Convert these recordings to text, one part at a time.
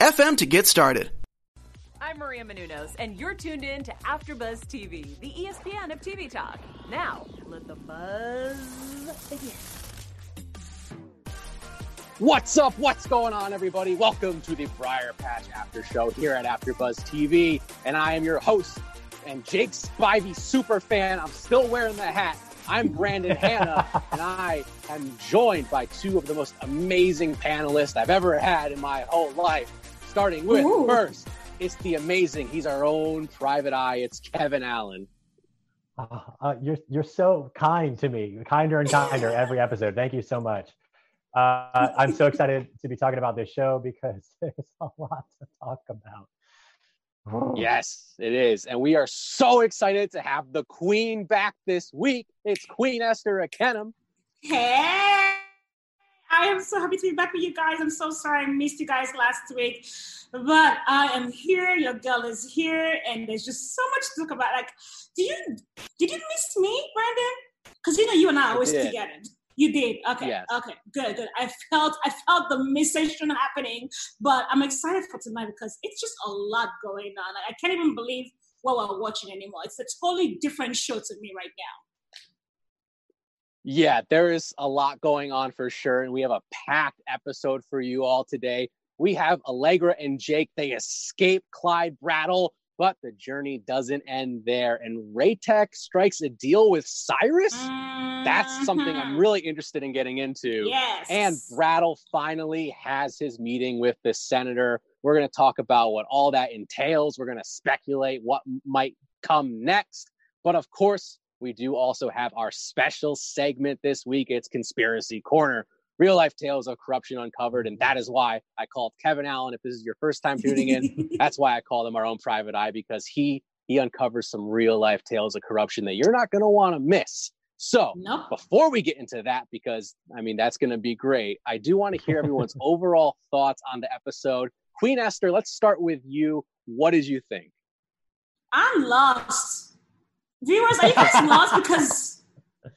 anchor.fm FM to get started. I'm Maria Menounos, and you're tuned in to AfterBuzz TV, the ESPN of TV talk. Now, let the buzz begin. What's up? What's going on, everybody? Welcome to the Briarpatch After Show here at AfterBuzz TV, and I am your host and Jake Spivey super fan. I'm still wearing the hat. I'm Brandon Hanna, and I am joined by two of the most amazing panelists I've ever had in my whole life. Starting with Ooh. first, it's the amazing. He's our own private eye. It's Kevin Allen. Uh, uh, you're you're so kind to me, kinder and kinder every episode. Thank you so much. Uh, I'm so excited to be talking about this show because there's a lot to talk about. Yes, it is. And we are so excited to have the queen back this week. It's Queen Esther Akenem. Hey! I am so happy to be back with you guys. I'm so sorry I missed you guys last week, but I am here. Your girl is here, and there's just so much to talk about. Like, did you did you miss me, Brandon? Because you know you and I are always together. You did. Okay. Yes. Okay. Good. Good. I felt I felt the missation happening, but I'm excited for tonight because it's just a lot going on. I can't even believe what we're watching anymore. It's a totally different show to me right now. Yeah, there is a lot going on for sure. And we have a packed episode for you all today. We have Allegra and Jake. They escape Clyde Brattle, but the journey doesn't end there. And Raytech strikes a deal with Cyrus. Mm-hmm. That's something I'm mm-hmm. really interested in getting into. Yes. And Brattle finally has his meeting with the senator. We're going to talk about what all that entails. We're going to speculate what might come next. But of course, we do also have our special segment this week. It's Conspiracy Corner, real life tales of corruption uncovered. And that is why I called Kevin Allen. If this is your first time tuning in, that's why I call him our own private eye because he he uncovers some real life tales of corruption that you're not going to want to miss. So, nope. before we get into that, because I mean, that's going to be great, I do want to hear everyone's overall thoughts on the episode. Queen Esther, let's start with you. What did you think? I'm lost viewers, are you guys lost? Because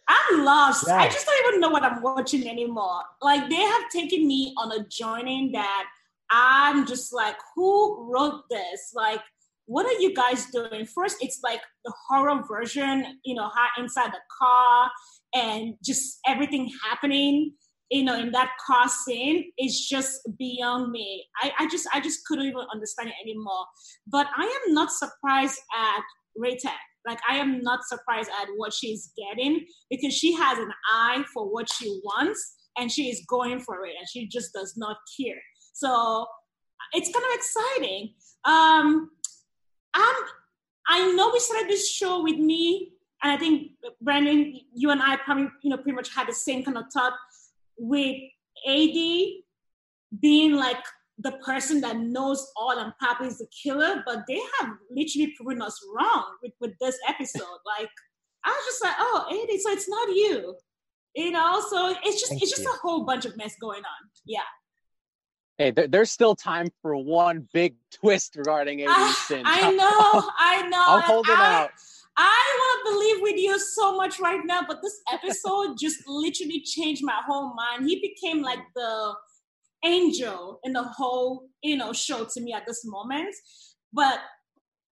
I'm lost. I just don't even know what I'm watching anymore. Like they have taken me on a journey that I'm just like, who wrote this? Like, what are you guys doing? First, it's like the horror version, you know, how inside the car and just everything happening, you know, in that car scene is just beyond me. I, I just I just couldn't even understand it anymore. But I am not surprised at Raytech like I am not surprised at what she's getting because she has an eye for what she wants and she is going for it and she just does not care. So it's kind of exciting. Um, I'm, I know we started this show with me, and I think Brandon, you and I probably you know pretty much had the same kind of thought with AD being like the person that knows all and Papa is the killer, but they have literally proven us wrong with, with this episode. Like I was just like, oh, Eddie, so it's not you. You know, so it's just Thank it's just you. a whole bunch of mess going on. Yeah. Hey, there, there's still time for one big twist regarding Eddie's uh. I know, I know. I'm holding I, out. I want to believe with you so much right now, but this episode just literally changed my whole mind. He became like the angel in the whole you know show to me at this moment. But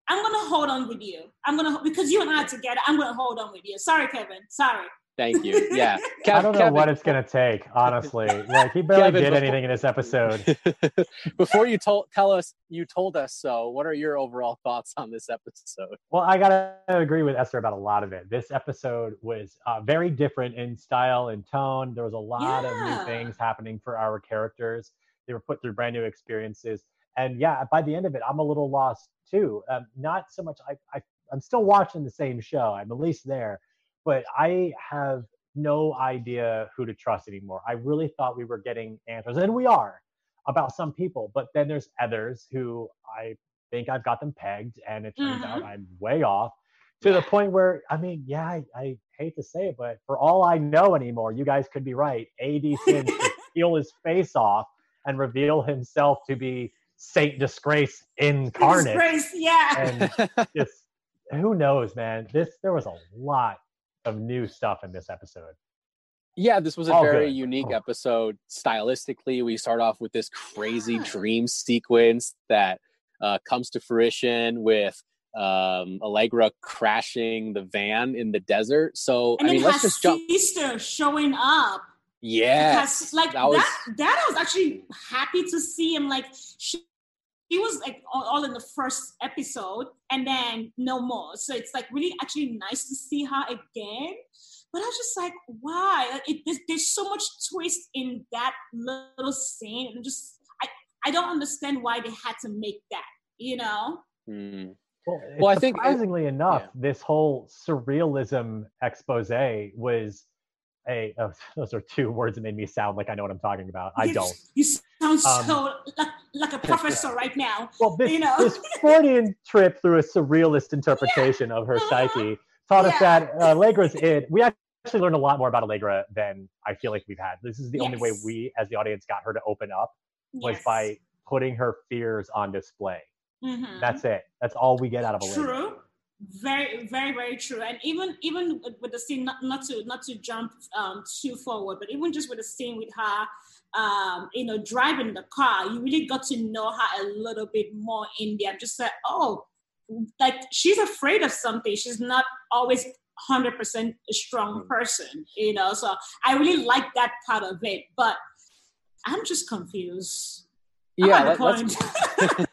i'm gonna hold on with you. I'm gonna because you and i are together i'm gonna hold on with you. Sorry kevin. Sorry Thank you. Yeah. Kev, I don't know Kevin, what it's gonna take, honestly. Like he barely Kevin, did before, anything in this episode. before you told tell us you told us so, what are your overall thoughts on this episode? Well, I gotta agree with Esther about a lot of it. This episode was uh, very different in style and tone. There was a lot yeah. of new things happening for our characters. They were put through brand new experiences, and yeah, by the end of it, I'm a little lost too. Um, not so much. I, I I'm still watching the same show. I'm at least there but I have no idea who to trust anymore. I really thought we were getting answers, and we are about some people, but then there's others who I think I've got them pegged, and it turns mm-hmm. out I'm way off to the point where, I mean, yeah, I, I, hate to say it, but for all I know anymore, you guys could be right. AD Singe could peel his face off and reveal himself to be Saint Disgrace incarnate. Disgrace, yeah. And just who knows, man? This there was a lot of new stuff in this episode. Yeah, this was a All very good. unique oh. episode stylistically. We start off with this crazy dream sequence that uh, comes to fruition with um, Allegra crashing the van in the desert. So and I mean, let's just jump. Sister showing up. Yeah, like that, was... that. That I was actually happy to see him. Like she, he was like all in the first episode, and then no more. So it's like really actually nice to see her again. But I was just like, why? It, there's, there's so much twist in that little scene, and just I I don't understand why they had to make that. You know. Mm. Well, well I think surprisingly enough, yeah. this whole surrealism expose was a oh, those are two words that made me sound like I know what I'm talking about. I don't. You sound um, so like, like, a professor yeah. right now. Well, this, you know? this Freudian trip through a surrealist interpretation yeah. of her psyche taught us that uh, Allegra's it. We actually learned a lot more about Allegra than I feel like we've had. This is the yes. only way we, as the audience, got her to open up was yes. by putting her fears on display. Mm-hmm. That's it. That's all we get out of Allegra. True very very very true. And even even with the scene not, not to not to jump um, too forward but even just with the scene with her um, you know driving the car you really got to know her a little bit more in there. Just like oh like she's afraid of something. She's not always 100% a strong hmm. person you know so i really like that part of it. But i'm just confused yeah let, us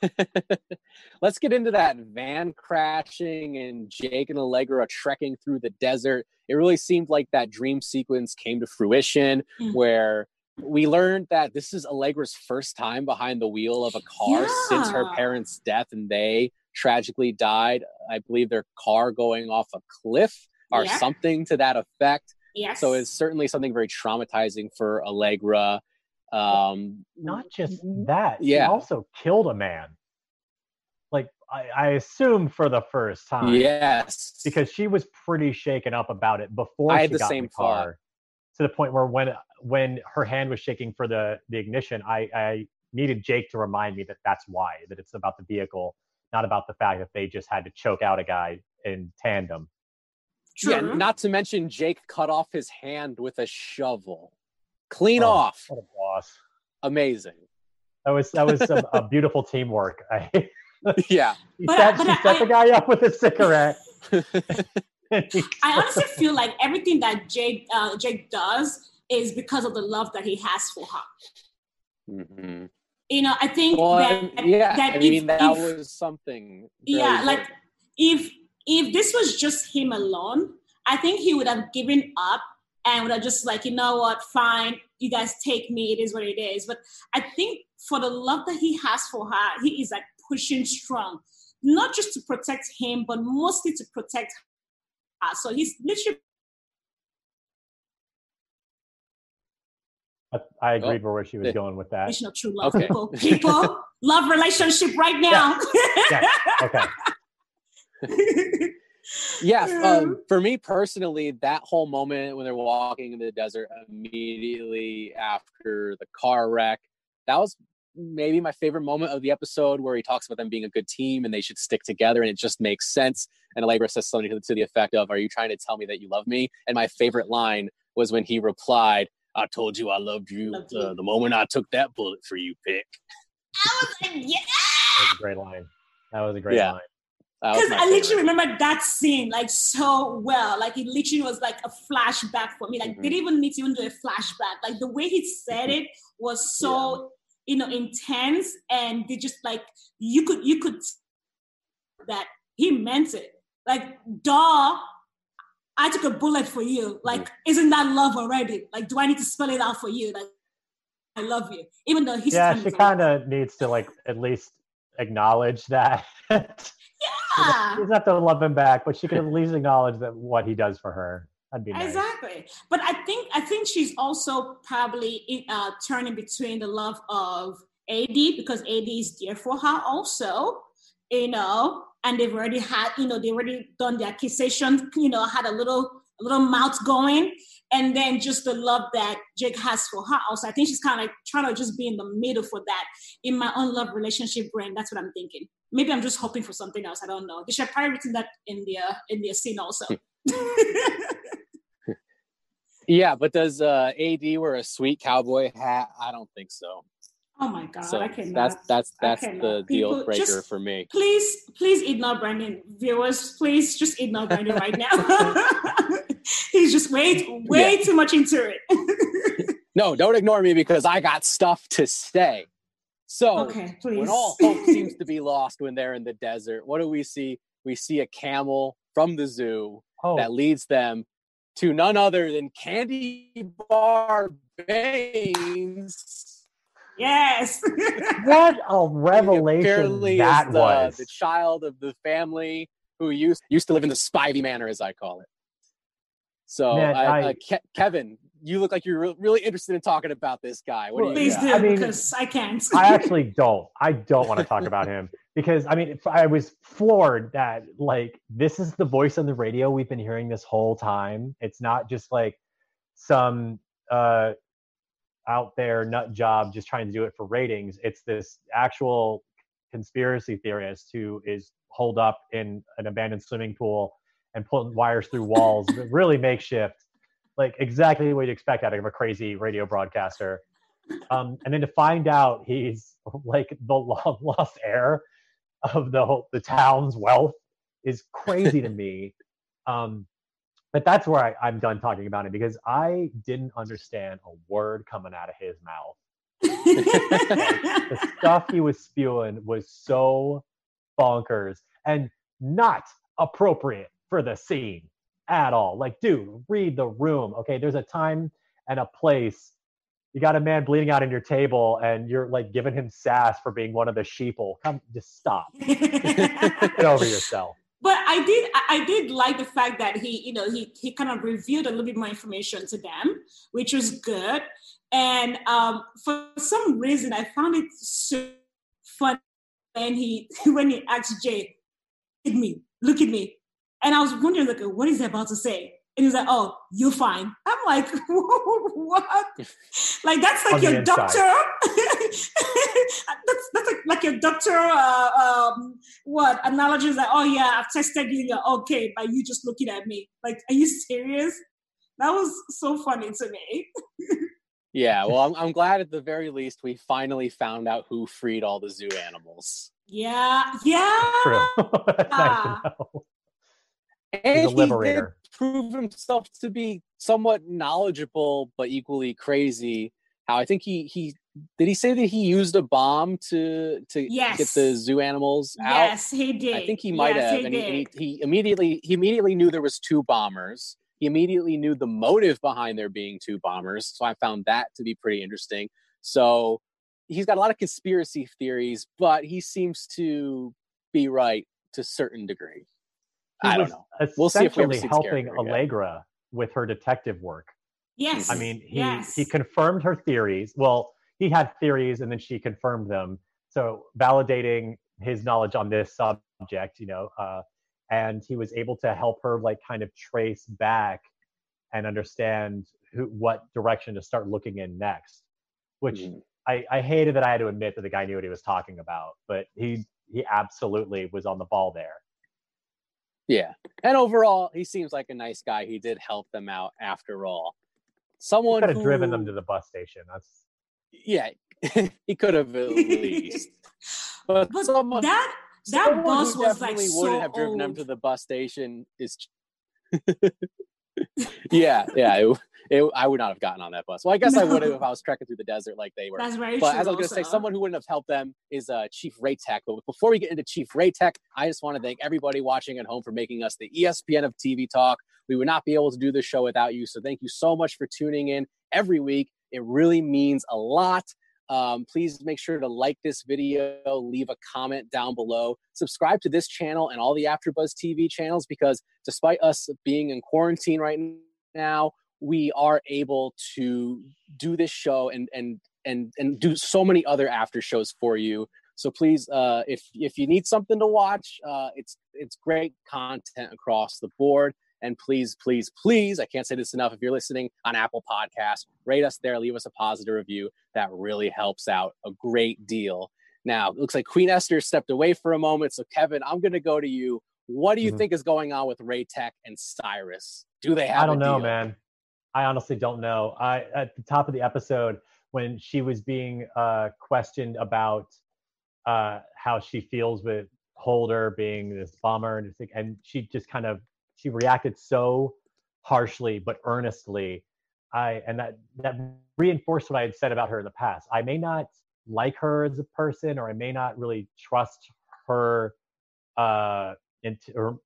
let's get into that van crashing and jake and allegra trekking through the desert it really seemed like that dream sequence came to fruition mm-hmm. where we learned that this is allegra's first time behind the wheel of a car yeah. since her parents death and they tragically died i believe their car going off a cliff or yeah. something to that effect yes. so it's certainly something very traumatizing for allegra um, Not just that, yeah. She also killed a man. Like I, I assume for the first time. Yes, because she was pretty shaken up about it before I had she the got same in the car. Thought. To the point where when when her hand was shaking for the the ignition, I, I needed Jake to remind me that that's why that it's about the vehicle, not about the fact that they just had to choke out a guy in tandem. True. Yeah, not to mention Jake cut off his hand with a shovel. Clean oh, off. What. Amazing. That was that was some a beautiful teamwork. yeah. He but, set, but she I, set the guy up with a cigarette. I honestly feel like everything that Jake uh, Jake does is because of the love that he has for her. Mm-hmm. You know, I think well, that, yeah, that I if, mean that if, was something. Yeah, good. like if if this was just him alone, I think he would have given up and would have just like, you know what, fine, you guys take me, it is what it is. But I think for the love that he has for her, he is like pushing strong, not just to protect him, but mostly to protect her. So he's literally. I agreed oh. where she was going with that. Of true love, okay. people. People, love relationship right now. Yeah. yeah. Okay. yeah um, for me personally that whole moment when they're walking in the desert immediately after the car wreck that was maybe my favorite moment of the episode where he talks about them being a good team and they should stick together and it just makes sense. And allegra says something to the effect of are you trying to tell me that you love me? And my favorite line was when he replied i told you i loved you, loved you. Uh, the moment i took that bullet for you pick i was like yeah that was a great line. That was a great yeah. line Because I literally remember that scene like so well. Like it literally was like a flashback for me. Like mm-hmm. they didn't even need to even do a flashback. Like the way he said it was so yeah. you know intense, and they just like you could you could that he meant it. Like, duh, I took a bullet for you. Like, mm-hmm. isn't that love already? Like, do I need to spell it out for you? Like, I love you, even though he's yeah. She kind of needs to like at least acknowledge that. yeah, she doesn't have to love him back, but she can at least acknowledge that what he does for her. That'd be nice. Exactly, but I think I think she's also probably uh, turning between the love of AD because AD is dear for her also, you know, and they've already had, you know, they already done the accusation, you know, had a little a little mouth going, and then just the love that Jake has for her. Also, I think she's kind of like trying to just be in the middle for that. In my own love relationship brain, that's what I'm thinking. Maybe I'm just hoping for something else. I don't know. They should have probably written that in the uh, in the scene also. yeah, but does uh, AD wear a sweet cowboy hat? I don't think so. Oh my god, so I cannot. That's that's that's the People, deal breaker just, for me. Please, please ignore Brandon. Viewers, please just ignore Brandon right now. He's just way way yeah. too much into it. no, don't ignore me because I got stuff to say. So okay, when all hope seems to be lost when they're in the desert, what do we see? We see a camel from the zoo oh. that leads them to none other than Candy Bar Baines Yes. what a revelation that the, was. The child of the family who used used to live in the Spivey Manor, as I call it. So, Man, I, I, uh, Ke- Kevin, you look like you're re- really interested in talking about this guy. What well, do you? Please do, I mean, because I can't. I actually don't. I don't want to talk about him because I mean, I was floored that like this is the voice on the radio we've been hearing this whole time. It's not just like some uh out there nut job just trying to do it for ratings. It's this actual conspiracy theorist who is holed up in an abandoned swimming pool and pulling wires through walls, really makeshift, like exactly what you'd expect out of a crazy radio broadcaster. Um, and then to find out he's like the long lost heir of the whole, the town's wealth is crazy to me. Um, but that's where I, I'm done talking about it because I didn't understand a word coming out of his mouth. the stuff he was spewing was so bonkers and not appropriate for the scene at all. Like, dude, read the room. Okay, there's a time and a place. You got a man bleeding out on your table, and you're like giving him sass for being one of the sheeple. Come, just stop. Get over yourself but I did I did like the fact that he you know he he kind of revealed a little bit more information to them, which was good. And um, for some reason, I found it so fun when he when he asked Jay, "Look at me, look at me," and I was wondering like, what is he about to say? And he's like, "Oh, you're fine." I'm like, "What? like that's like your doctor? that's that's like, like your doctor? Uh, um, what analogy is like? Oh yeah, I've tested you. You're okay, but you just looking at me. Like, are you serious? That was so funny to me. yeah, well, I'm I'm glad at the very least we finally found out who freed all the zoo animals. Yeah, yeah. True. nice to know. And he did prove himself to be somewhat knowledgeable but equally crazy. How I think he he did he say that he used a bomb to to yes. get the zoo animals out? Yes, he did. I think he might yes, have, he and, he, and he, he immediately he immediately knew there was two bombers. He immediately knew the motive behind there being two bombers, so I found that to be pretty interesting. So he's got a lot of conspiracy theories, but he seems to be right to a certain degree. I don't know. We'll see if we helping Allegra with her detective work. Yes. I mean, he yes. he confirmed her theories. Well, he had theories and then she confirmed them. So validating his knowledge on this subject, you know, uh, and he was able to help her like kind of trace back and understand who, what direction to start looking in next. Which mm. I, I hated that I had to admit that the guy knew what he was talking about, but he he absolutely was on the ball there. Yeah. And overall, he seems like a nice guy. He did help them out after all. Someone could have driven them to the bus station. That's yeah, he could have at least. But, but someone... that that Someone bus who was like definitely so wouldn't have driven old. them to the bus station is. yeah, yeah. It, it, I would not have gotten on that bus. Well, I guess I would have if I was trekking through the desert like they were. That's very But true. as I was going to say, someone who wouldn't have helped them is uh, Chief Raytech. But before we get into Chief Raytech, I just want to thank everybody watching at home for making us the ESPN of TV talk. We would not be able to do this show without you. So thank you so much for tuning in every week. It really means a lot. Um, please make sure to like this video, leave a comment down below, subscribe to this channel and all the AfterBuzz TV channels because despite us being in quarantine right now, we are able to do this show and and and and do so many other after shows for you. So please, uh, if if you need something to watch, uh, it's it's great content across the board. And please, please, please, I can't say this enough. If you're listening on Apple Podcasts, rate us there, leave us a positive review. That really helps out a great deal. Now, it looks like Queen Esther stepped away for a moment. So, Kevin, I'm going to go to you. What do you Mhm. think is going on with Raytech and Cyrus? Do they have? I don't know, deal? man. I honestly don't know. I at the top of the episode when she was being uh, questioned about uh, how she feels with Colder being this bomber, and, and she just kind of she reacted so harshly but earnestly. I and that that reinforced what I had said about her in the past. I may not like her as a person, or I may not really trust her uh, or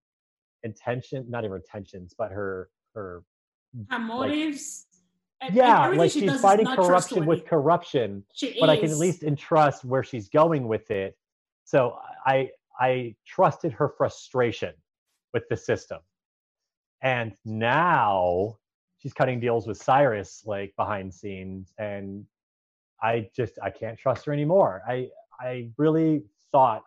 intention, not even intentions, but her her her motives. and yeah, like she she's fighting corruption with corruption, She but I can at least entrust where she's going with it. So I I trusted her frustration with the system, and now she's cutting deals with Cyrus like behind scenes, and I just I can't trust her anymore. I I really thought.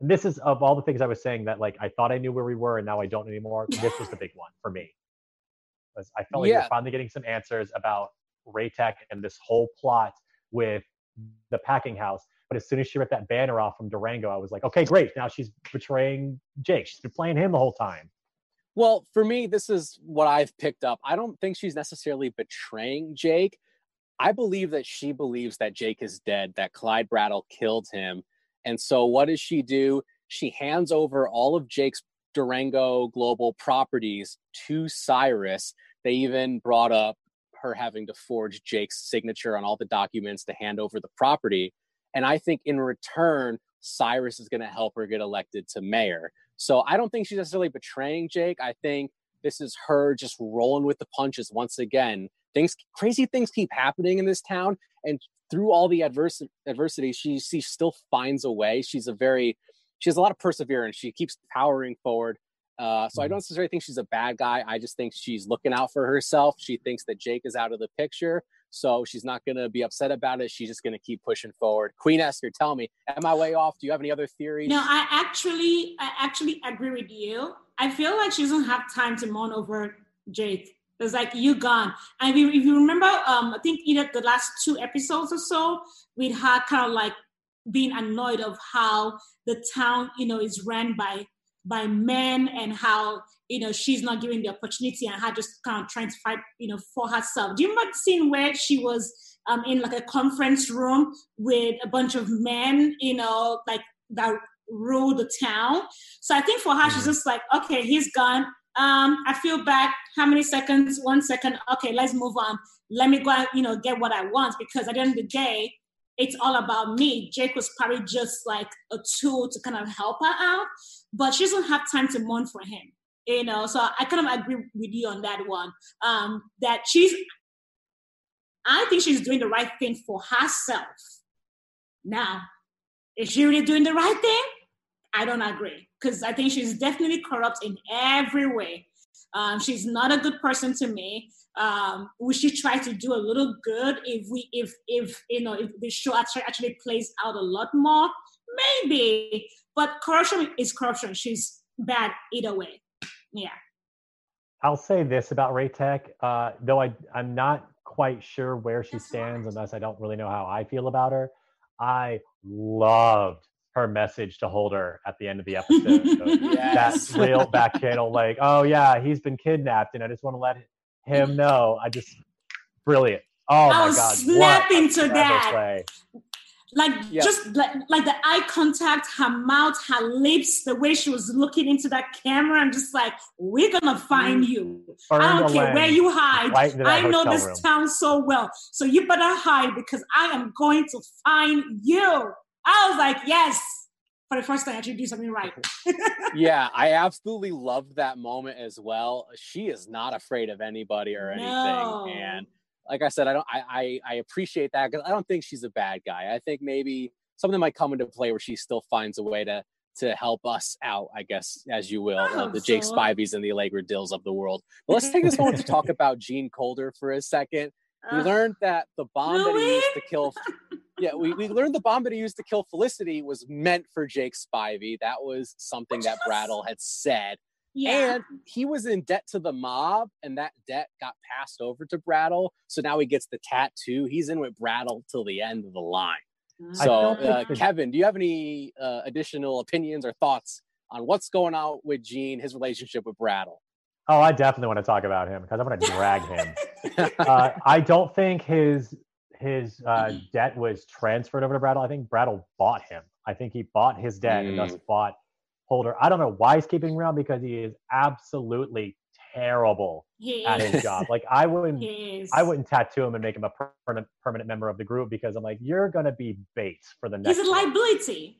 And this is of all the things I was saying that like I thought I knew where we were and now I don't anymore. This was the big one for me. Was I felt like we Yeah. we're finally getting some answers about Raytech and this whole plot with the packing house. But as soon as she ripped that banner off from Durango, I was like, okay, great. Now she's betraying Jake. She's been playing him the whole time. Well, for me, this is what I've picked up. I don't think she's necessarily betraying Jake. I believe that she believes that Jake is dead, that Clyde Brattle killed him. And so, what does she do? She hands over all of Jake's Durango Global properties to Cyrus. They even brought up her having to forge Jake's signature on all the documents to hand over the property. And I think in return, Cyrus is going to help her get elected to mayor. So I don't think she's necessarily betraying Jake. I think this is her just rolling with the punches once again. Things crazy things keep happening in this town, and through all the adverse adversity, she she still finds a way. She's a very she has a lot of perseverance. She keeps powering forward. Uh, so I don't necessarily think she's a bad guy. I just think she's looking out for herself. She thinks that Jake is out of the picture, so she's not going to be upset about it. She's just going to keep pushing forward. Queen Esther, tell me, am I way off? Do you have any other theories? No, I actually, I actually agree with you. I feel like she doesn't have time to mourn over Jake. It's like you gone. And if you, remember, um, I think either the last two episodes or so, with her kind of like being annoyed of how the town, you know, is ran by by men and how you know she's not given the opportunity and her just kind of trying to fight, you know, for herself. Do you remember the scene where she was um in like a conference room with a bunch of men, you know, like that rule the town. So I think for her, she's just like, okay, he's gone. Um, I feel bad. How many seconds? One second. Okay, let's move on. Let me go and you know get what I want because at the end of the day, it's all about me. Jake was probably just like a tool to kind of help her out, but she doesn't have time to mourn for him. You know, so I kind of agree with you on that one. Um, that she's, I think she's doing the right thing for herself. Now, is she really doing the right thing? I don't agree because I think she's definitely corrupt in every way. Um, she's not a good person to me. Um, we should try to do a little good if we, if, if you know, if the show actually, actually plays out a lot more, maybe. But corruption is corruption. She's bad either way. Yeah. I'll say this about Raytech, uh, though I, I'm not quite sure where she stands unless I don't really know how I feel about her. I loved her message to Colder at the end of the episode. So Yes. That real back channel, like, oh yeah, he's been kidnapped, and I just want to let him know. I just brilliant. Oh I my god, snapping what a that. play. Like Yeah. just like, like the eye contact, her mouth, her lips, the way she was looking into that camera, and just like, we're gonna find mm. you. I don't care where you hide. right I know this room. town so well. So you better hide because I am going to find you. I was like, yes. For the first time, I actually do something right. yeah, I absolutely loved that moment as well. She is not afraid of anybody or anything, No. and like I said, I don't. I I, I appreciate that because I don't think she's a bad guy. I think maybe something might come into play where she still finds a way to to help us out. I guess as you will, uh, hope the Jake so. Spivey's and the Allegra Dills of the world. But let's take this moment to talk about Gene Colder for a second. We Uh, learned that the bomb that he used to kill yeah, we, we learned the bomb that he used to kill Felicity was meant for Jake Spivey. That was something that Brattle had said. Yeah. And he was in debt to the mob, and that debt got passed over to Brattle. So now he gets the tattoo. He's in with Brattle till the end of the line. So, uh, Kevin, do you have any uh, additional opinions or thoughts on what's going on with Gene, his relationship with Brattle? Oh, I definitely want to talk about him because I'm going to drag him. uh, I don't think his his uh, debt was transferred over to Brattle. I think Brattle bought him. I think he bought his debt and thus bought Colder. I don't know why he's keeping around because he is absolutely terrible at is. his job. Like I wouldn't I wouldn't tattoo him and make him a permanent permanent member of the group because I'm like you're going to be bait for the next. He's a one." liability.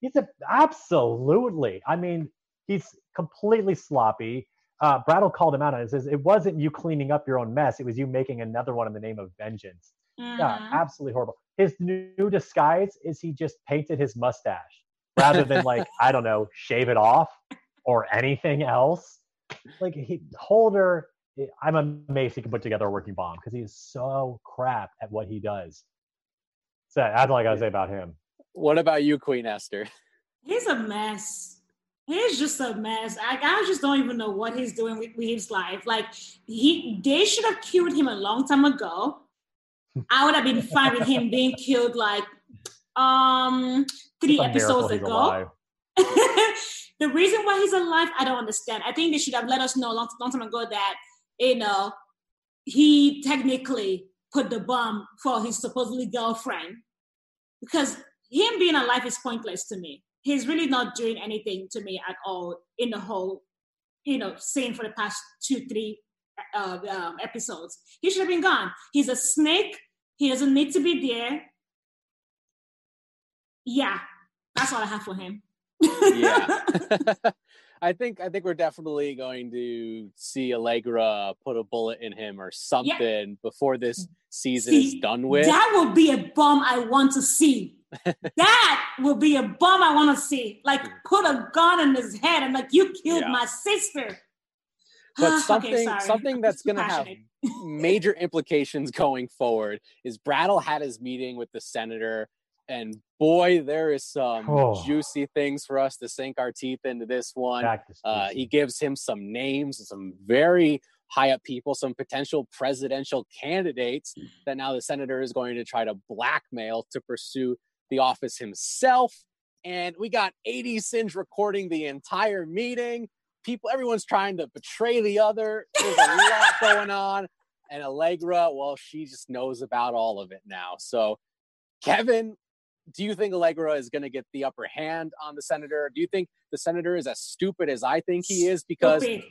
He's a absolutely. I mean, he's completely sloppy. Uh, Brattle called him out on it. Says it wasn't you cleaning up your own mess; it was you making another one in the name of vengeance. Yeah, Mhm. absolutely horrible. His new disguise is he just painted his mustache rather than like I don't know, shave it off or anything else. Like he Colder, I'm amazed he can put together a working bomb because he is so crap at what he does. So that's all I gotta say about him. What about you, Queen Esther? He's a mess. He's just a mess. I, I just don't even know what he's doing with, with his life. Like he, they should have killed him a long time ago. I would have been fine with him being killed like um three It's a miracle episodes ago. the reason why he's alive, I don't understand. I think they should have let us know a long, long time ago that you know he technically put the bomb for his supposedly girlfriend because him being alive is pointless to me. He's really not doing anything to me at all in the whole, you know, scene for the past two, three uh, um, episodes. He should have been gone. He's a snake. He doesn't need to be there. Yeah, that's all I have for him. yeah. I think I think we're definitely going to see Allegra put a bullet in him or something before this season is done with. That will be a bomb I want to see. that will be a bomb I want to see. Like hmm. put a gun in his head and like you killed Yeah. my sister. but something sorry. something that's going to have major implications going forward is Brattle had his meeting with the senator and boy there is some Oh. juicy things for us to sink our teeth into this one. Uh, he gives him some names, some very high up people, some potential presidential candidates that now the senator is going to try to blackmail to pursue the office himself. And we got AD Singe recording the entire meeting. People, everyone's trying to betray the other. There's a lot going on. And Allegra, well, she just knows about all of it now. So, Kevin, do you think Allegra is going to get the upper hand on the senator? Do you think the senator is as stupid as I think he is? Because Stupid.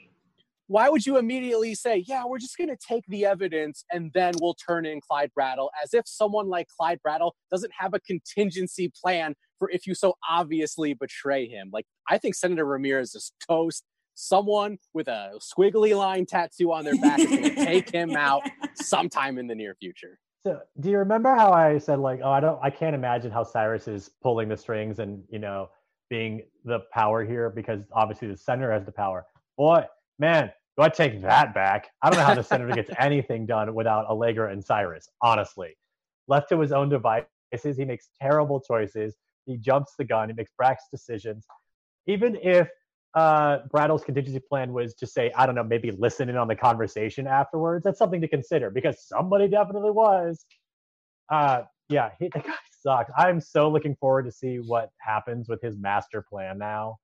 why would you immediately say, yeah, we're just going to take the evidence and then we'll turn in Clyde Brattle as if someone like Clyde Brattle doesn't have a contingency plan for if you so obviously betray him? Like, I think Senator Ramirez is toast. Someone with a squiggly line tattoo on their back is going to take him out sometime in the near future. So, do you remember how I said like, oh, I don't, I can't imagine how Cyrus is pulling the strings and you know being the power here because obviously the senator has the power. Boy, man, do I take that back? I don't know how the senator gets anything done without Allegra and Cyrus. Honestly, left to his own devices, he makes terrible choices. He jumps the gun. He makes brash decisions. Even if uh, Brattle's contingency plan was to say, I don't know, maybe listen in on the conversation afterwards. That's something to consider because somebody definitely was. Uh, yeah, he, the guy sucks. I'm so looking forward to see what happens with his master plan now.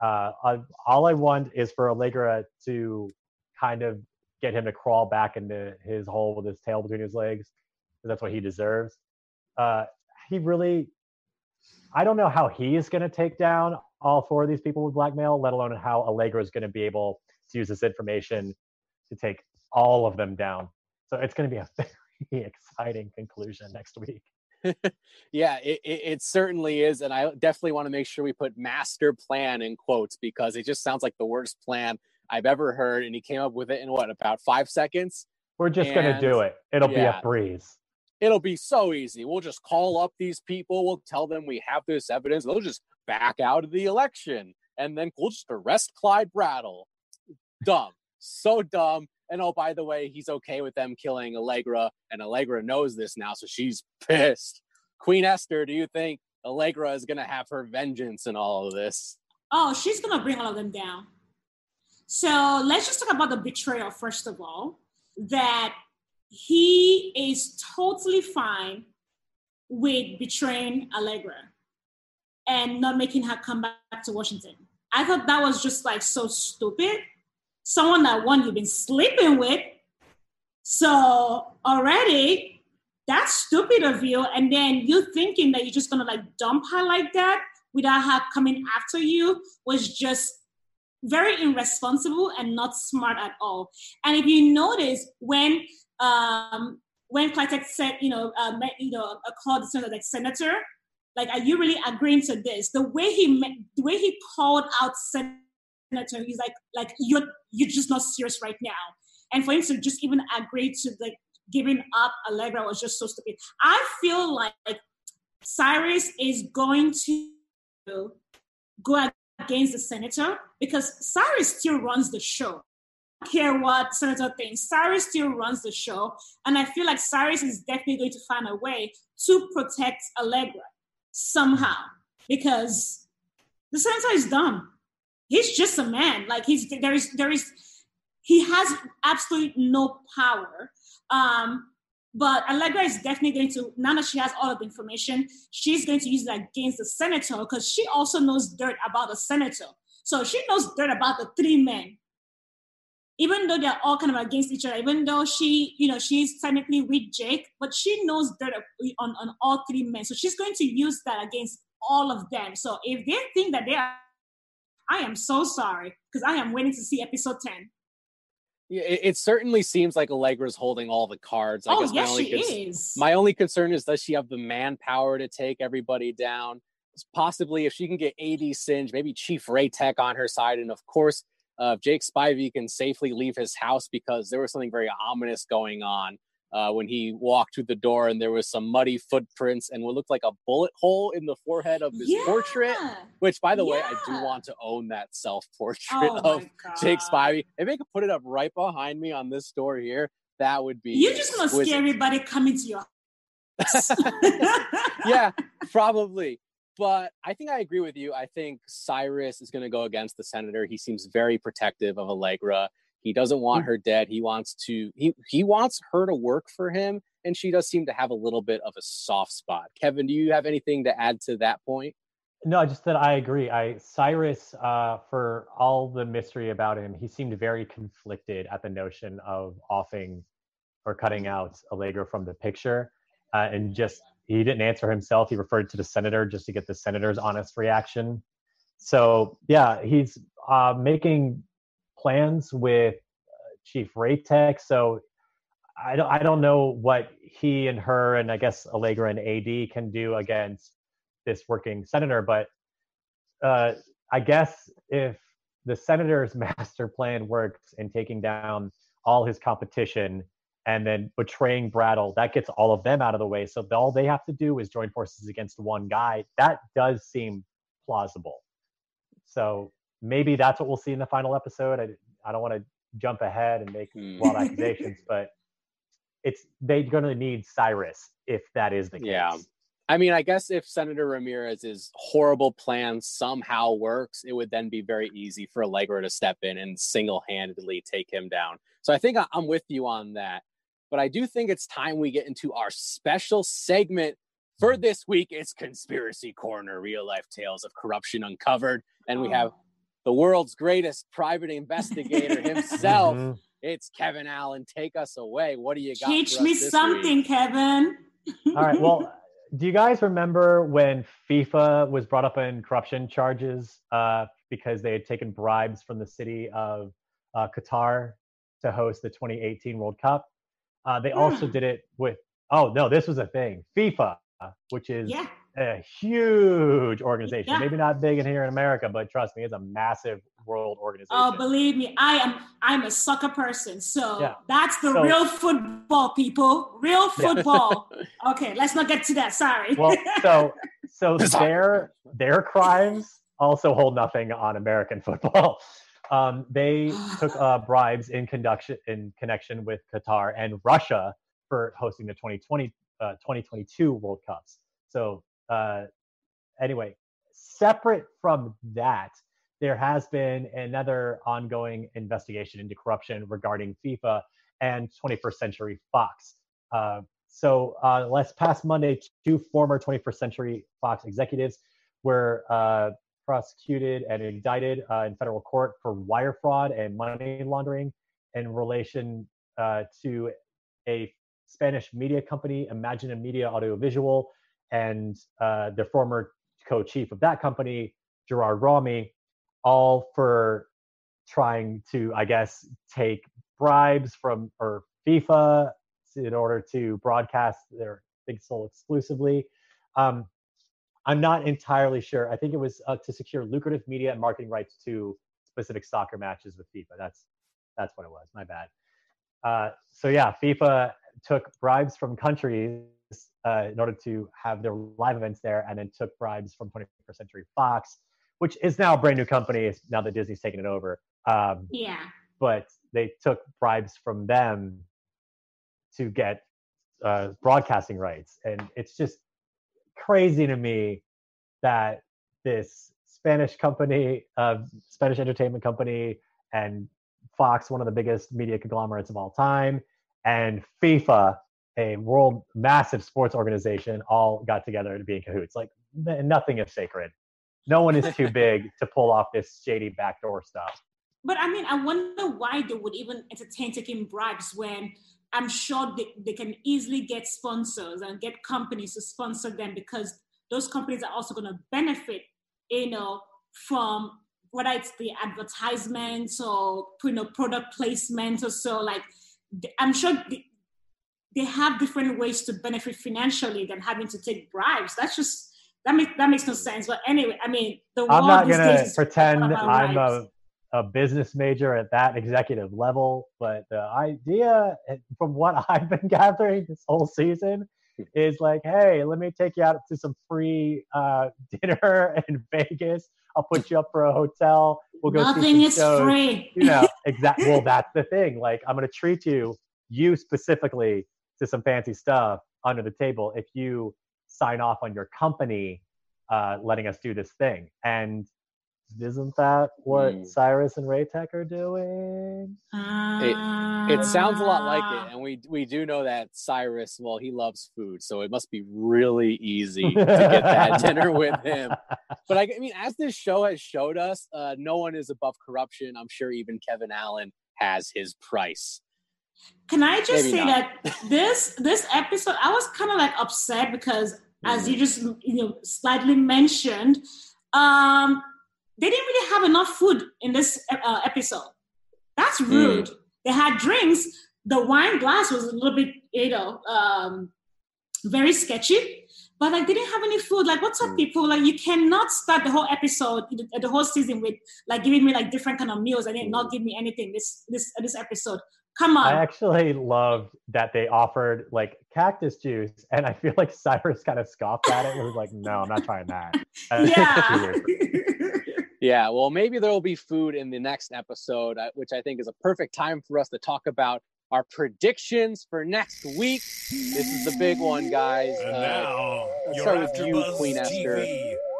Uh, I, all I want is for Allegra to kind of get him to crawl back into his hole with his tail between his legs, that's what he deserves. Uh, he really, I don't know how he is going to take down all four of these people with blackmail, let alone how Allegra is going to be able to use this information to take all of them down. So it's going to be a very exciting conclusion next week. yeah, it, it, it, certainly is. And I definitely want to make sure we put master plan in quotes because it just sounds like the worst plan I've ever heard. And he came up with it in what, about five seconds? We're just going to do it. It'll yeah, be a breeze. It'll be so easy. We'll just call up these people. We'll tell them we have this evidence. They'll just back out of the election. And then we'll just arrest Clyde Brattle. Dumb. So dumb. And oh, by the way, he's okay with them killing Allegra. And Allegra knows this now. So she's pissed. Queen Esther, do you think Allegra is going to have her vengeance in all of this? Oh, she's going to bring all of them down. So let's just talk about the betrayal, first of all that he is totally fine with betraying Allegra and not making her come back to Washington. I thought that was just like so stupid. Someone that one you've been sleeping with. So already that's stupid of you. And then you thinking that you're just gonna like dump her like that without her coming after you was just very irresponsible and not smart at all. And if you notice, when um, when Clytek said, you know, uh, met, you know, a called the senator like senator, like, are you really agreeing to this? The way he the way he called out senator, he's like, like you're you're just not serious right now. And for him to just even agree to like giving up Allegra was just so stupid. I feel like Cyrus is going to go against the senator because Cyrus still runs the show. I don't care what senator thinks. Cyrus still runs the show, and I feel like Cyrus is definitely going to find a way to protect Allegra somehow because the senator is dumb. He's just a man. Like he's there is there is he has absolutely no power. Um, but Allegra is definitely going to, now that she has all of the information, she's going to use that against the senator because she also knows dirt about the senator. So she knows dirt about the three men. Even though they're all kind of against each other, even though she, you know, she's technically with Jake, but she knows dirt uh, on, on all three men. So she's going to use that against all of them. So if they think that they are, I am so sorry because I am waiting to see episode 10. Yeah, it, it, certainly seems like Allegra's holding all the cards. I oh, guess yes, my only she con- is. My only concern is does she have the manpower to take everybody down? Possibly, if she can get AD Singe, maybe Chief Raytech on her side, and of course, uh, Jake Spivey can safely leave his house because there was something very ominous going on uh, when he walked through the door and there was some muddy footprints and what looked like a bullet hole in the forehead of his yeah. portrait. Which, by the yeah. way, I do want to own that self portrait oh of Jake Spivey. If they could put it up right behind me on this door here, that would be. You're just gonna scare everybody coming to your. House. yeah, probably. But I think I agree with you. I think Cyrus is going to go against the senator. He seems very protective of Allegra. He doesn't want mm. her dead. He wants to he he wants her to work for him and she does seem to have a little bit of a soft spot. Kevin, do you have anything to add to that point? No, just that I agree. I Cyrus, uh, for all the mystery about him, he seemed very conflicted at the notion of offing or cutting out Allegra from the picture, uh, and just he didn't answer himself. He referred to the senator just to get the senator's honest reaction. So yeah, he's uh, making plans with uh, Chief Raytech. So I don't I don't know what he and her and I guess Allegra and AD can do against this working senator, but uh, I guess if the senator's master plan works in taking down all his competition and then betraying Brattle, that gets all of them out of the way. So all they have to do is join forces against one guy. That does seem plausible. So maybe that's what we'll see in the final episode. I, I don't want to jump ahead and make mm. wild accusations, but it's they're going to need Cyrus if that is the case. Yeah. I mean, I guess if Senator Ramirez's horrible plan somehow works, it would then be very easy for Allegra to step in and single handedly take him down. So I think I'm with you on that. But I do think it's time we get into our special segment for this week. It's Conspiracy Corner Real Life Tales of Corruption Uncovered. And we have the world's greatest private investigator himself. mm-hmm. It's Kevin Allen. Take us away. What do you got? Teach me something, week? Kevin. All right. Well, do you guys remember when FIFA was brought up in corruption charges uh, because they had taken bribes from the city of uh, Qatar to host the 2018 World Cup? Uh, they also did it with. Oh no, this was a thing. FIFA, which is Yeah. a huge organization. Yeah. Maybe not big in here in America, but trust me, it's a massive world organization. Oh, believe me, I am. I'm a soccer person, so Yeah. that's the So- real football, people. Real Yeah. football. okay, let's not get to that. Sorry. well, so so their their crimes also hold nothing on American football. Um, they took uh, bribes in conduction in connection with Qatar and Russia for hosting the 2020 uh, 2022 World Cups. So uh, anyway, separate from that, there has been another ongoing investigation into corruption regarding FIFA and 21st Century Fox. Uh, so uh, last past Monday, two former 21st Century Fox executives were uh, prosecuted and indicted uh, in federal court for wire fraud and money laundering in relation uh, to a Spanish media company, Imagina Media Audiovisual, and uh, the former co-chief of that company, Gerard Romy, all for trying to, I guess, take bribes from or FIFA in order to broadcast their Big Soul exclusively. Um, I'm not entirely sure. I think it was uh, to secure lucrative media and marketing rights to specific soccer matches with FIFA. That's that's what it was. My bad. Uh, so yeah, FIFA took bribes from countries uh, in order to have their live events there, and then took bribes from 21st Century Fox, which is now a brand new company now that Disney's taken it over. Um, yeah. but they took bribes from them to get uh, broadcasting rights, and it's just crazy to me that this Spanish company, uh, Spanish entertainment company, and Fox, one of the biggest media conglomerates of all time, and FIFA, a world massive sports organization, all got together to be in cahoots. Like nothing is sacred. No one is too big to pull off this shady backdoor stuff. But I mean, I wonder why they would even entertain taking bribes when I'm sure they, they can easily get sponsors and get companies to sponsor them because those companies are also going to benefit, you know, from whether it's the advertisements or you know product placement or so. Like, I'm sure they, they have different ways to benefit financially than having to take bribes. That's just that makes that makes no sense. But anyway, I mean, the I'm not gonna pretend I'm a, a business major at that executive level, but the idea, eh, from what I've been gathering this whole season, is like, hey, let me take you out to some free uh, dinner in Vegas. I'll put you up for a hotel. We'll go see Nothing some is shows. free. You know, exactly. Well, that's the thing. Like, I'm gonna treat you, you specifically, to some fancy stuff under the table if you sign off on your company uh, letting us do this thing. And isn't that what Hmm. Cyrus and Raytech are doing? It sounds a lot like Ah. it, and we we do know that Cyrus. Well, he loves food, so it must be really easy to get that dinner with him. But I, I mean, as this show has showed us, uh, no one is above corruption. I'm sure even Kevin Allen has his price. Can I just Maybe say not. that this this episode, I was kind of like upset because, as you just you know slightly mentioned, um, they didn't really have enough food in this uh, episode. That's rude. They had drinks. The wine glass was a little bit, you know, um, very sketchy. But like, they didn't have any food. Like, what's up, Mm. people? Like, you cannot start the whole episode, the, whole season with like giving me like different kind of meals and then not give me anything. This this this episode. Come on. I actually loved that they offered like cactus juice, and I feel like Cyrus kind of scoffed at it and was like, "No, I'm not trying that." Uh, yeah. Weird. Yeah, well, maybe there will be food in the next episode, uh, which I think is a perfect time for us to talk about our predictions for next week. This is the big one, guys. And Uh, now, let's start with you, AfterBuzz Queen Esther.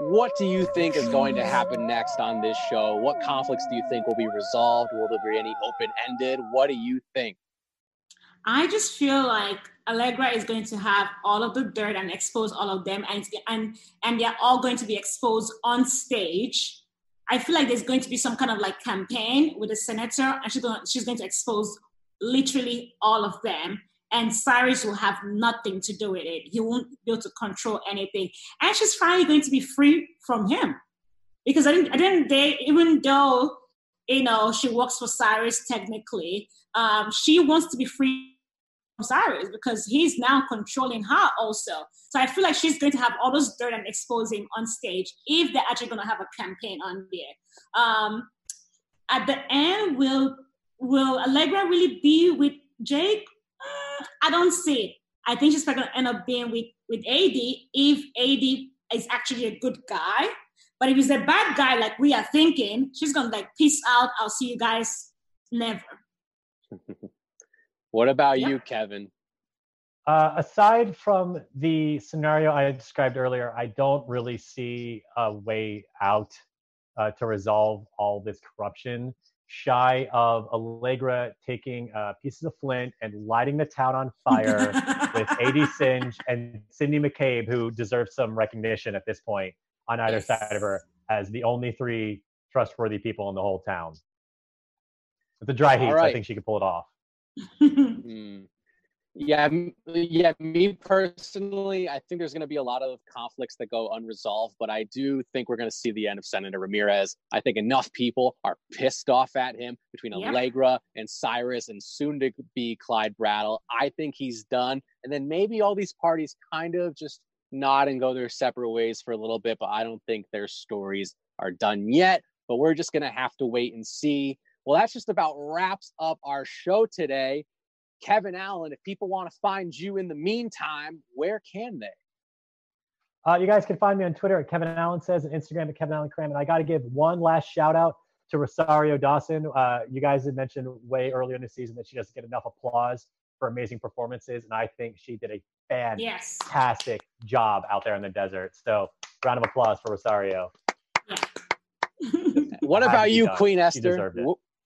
What do you think is going to happen next on this show? What conflicts do you think will be resolved? Will there be any open ended? What do you think? I just feel like Allegra is going to have all of the dirt and expose all of them, and and and they're all going to be exposed on stage. I feel like there's going to be some kind of like campaign with the senator, and she's going she's going to expose literally all of them. and Cyrus will have nothing to do with it. He won't be able to control anything. And she's finally going to be free from him. Because I didn't, I didn't they, even though, you know, she works for Cyrus technically, um, she wants to be free Cyrus because he's now controlling her also. So I feel like she's going to have all those dirt and expose him on stage if they're actually going to have a campaign on there. Um, at the end, will will Allegra really be with Jake? Uh, I don't see it. I think she's probably gonna end up being with with AD if AD is actually a good guy. But if he's a bad guy, like we are thinking, she's gonna like peace out. I'll see you guys never. what about you, Kevin? Uh, aside from the scenario I described earlier, I don't really see a way out uh, to resolve all this corruption shy of Allegra taking uh, pieces of flint and lighting the town on fire with AD Singe and Cindy McCabe, who deserves some recognition at this point on either yes. side of her as the only three trustworthy people in the whole town. With the dry heat, right. I think she could pull it off. mm. Yeah, yeah. Me personally, I think there's going to be a lot of conflicts that go unresolved, but I do think we're going to see the end of Senator Ramirez. I think enough people are pissed off at him between yeah. Allegra and Cyrus, and soon to be Clyde Brattle. I think he's done, and then maybe all these parties kind of just nod and go their separate ways for a little bit. But I don't think their stories are done yet. But we're just going to have to wait and see. Well, that's just about wraps up our show today. Kevin Allen, if people want to find you in the meantime, where can they? Uh, you guys can find me on Twitter at Kevin Allen Says and Instagram at Kevin Allen Cram. And I got to give one last shout out to Rosario Dawson. Uh, you guys had mentioned way earlier in the season that she doesn't get enough applause for amazing performances. And I think she did a fantastic yes. job out there in the desert. So, round of applause for Rosario. what about you, Queen Esther?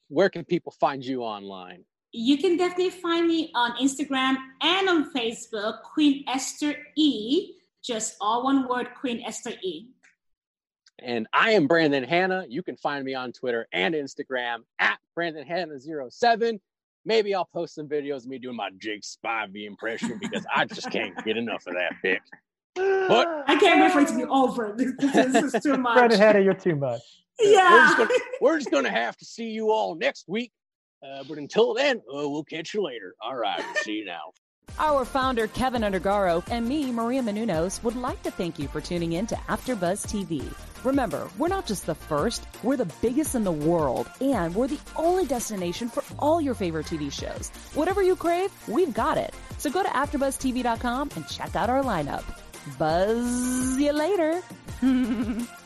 Where can people find you online? you can definitely find me on Instagram and on Facebook, Queen Esther E. Just all one word, Queen Esther E. And I am Brandon Hanna. You can find me on Twitter and Instagram at Brandon Hanna07. Maybe I'll post some videos of me doing my Jake Spivey impression because I just can't get enough of that pick. But I can't wait for it to be over. This, this is too much. Brandon Hanna, you're too much. Yeah. We're just, gonna, we're just gonna have to see you all next week uh, but until then, uh, we'll catch you later. All right, see you now. Our founder, Keven Undergaro, and me, Maria Menounos, would like to thank you for tuning in to AfterBuzz TV. Remember, we're not just the first, we're the biggest in the world, and we're the only destination for all your favorite TV shows. Whatever you crave, we've got it. So go to AfterBuzzTV.com and check out our lineup. Buzz you later.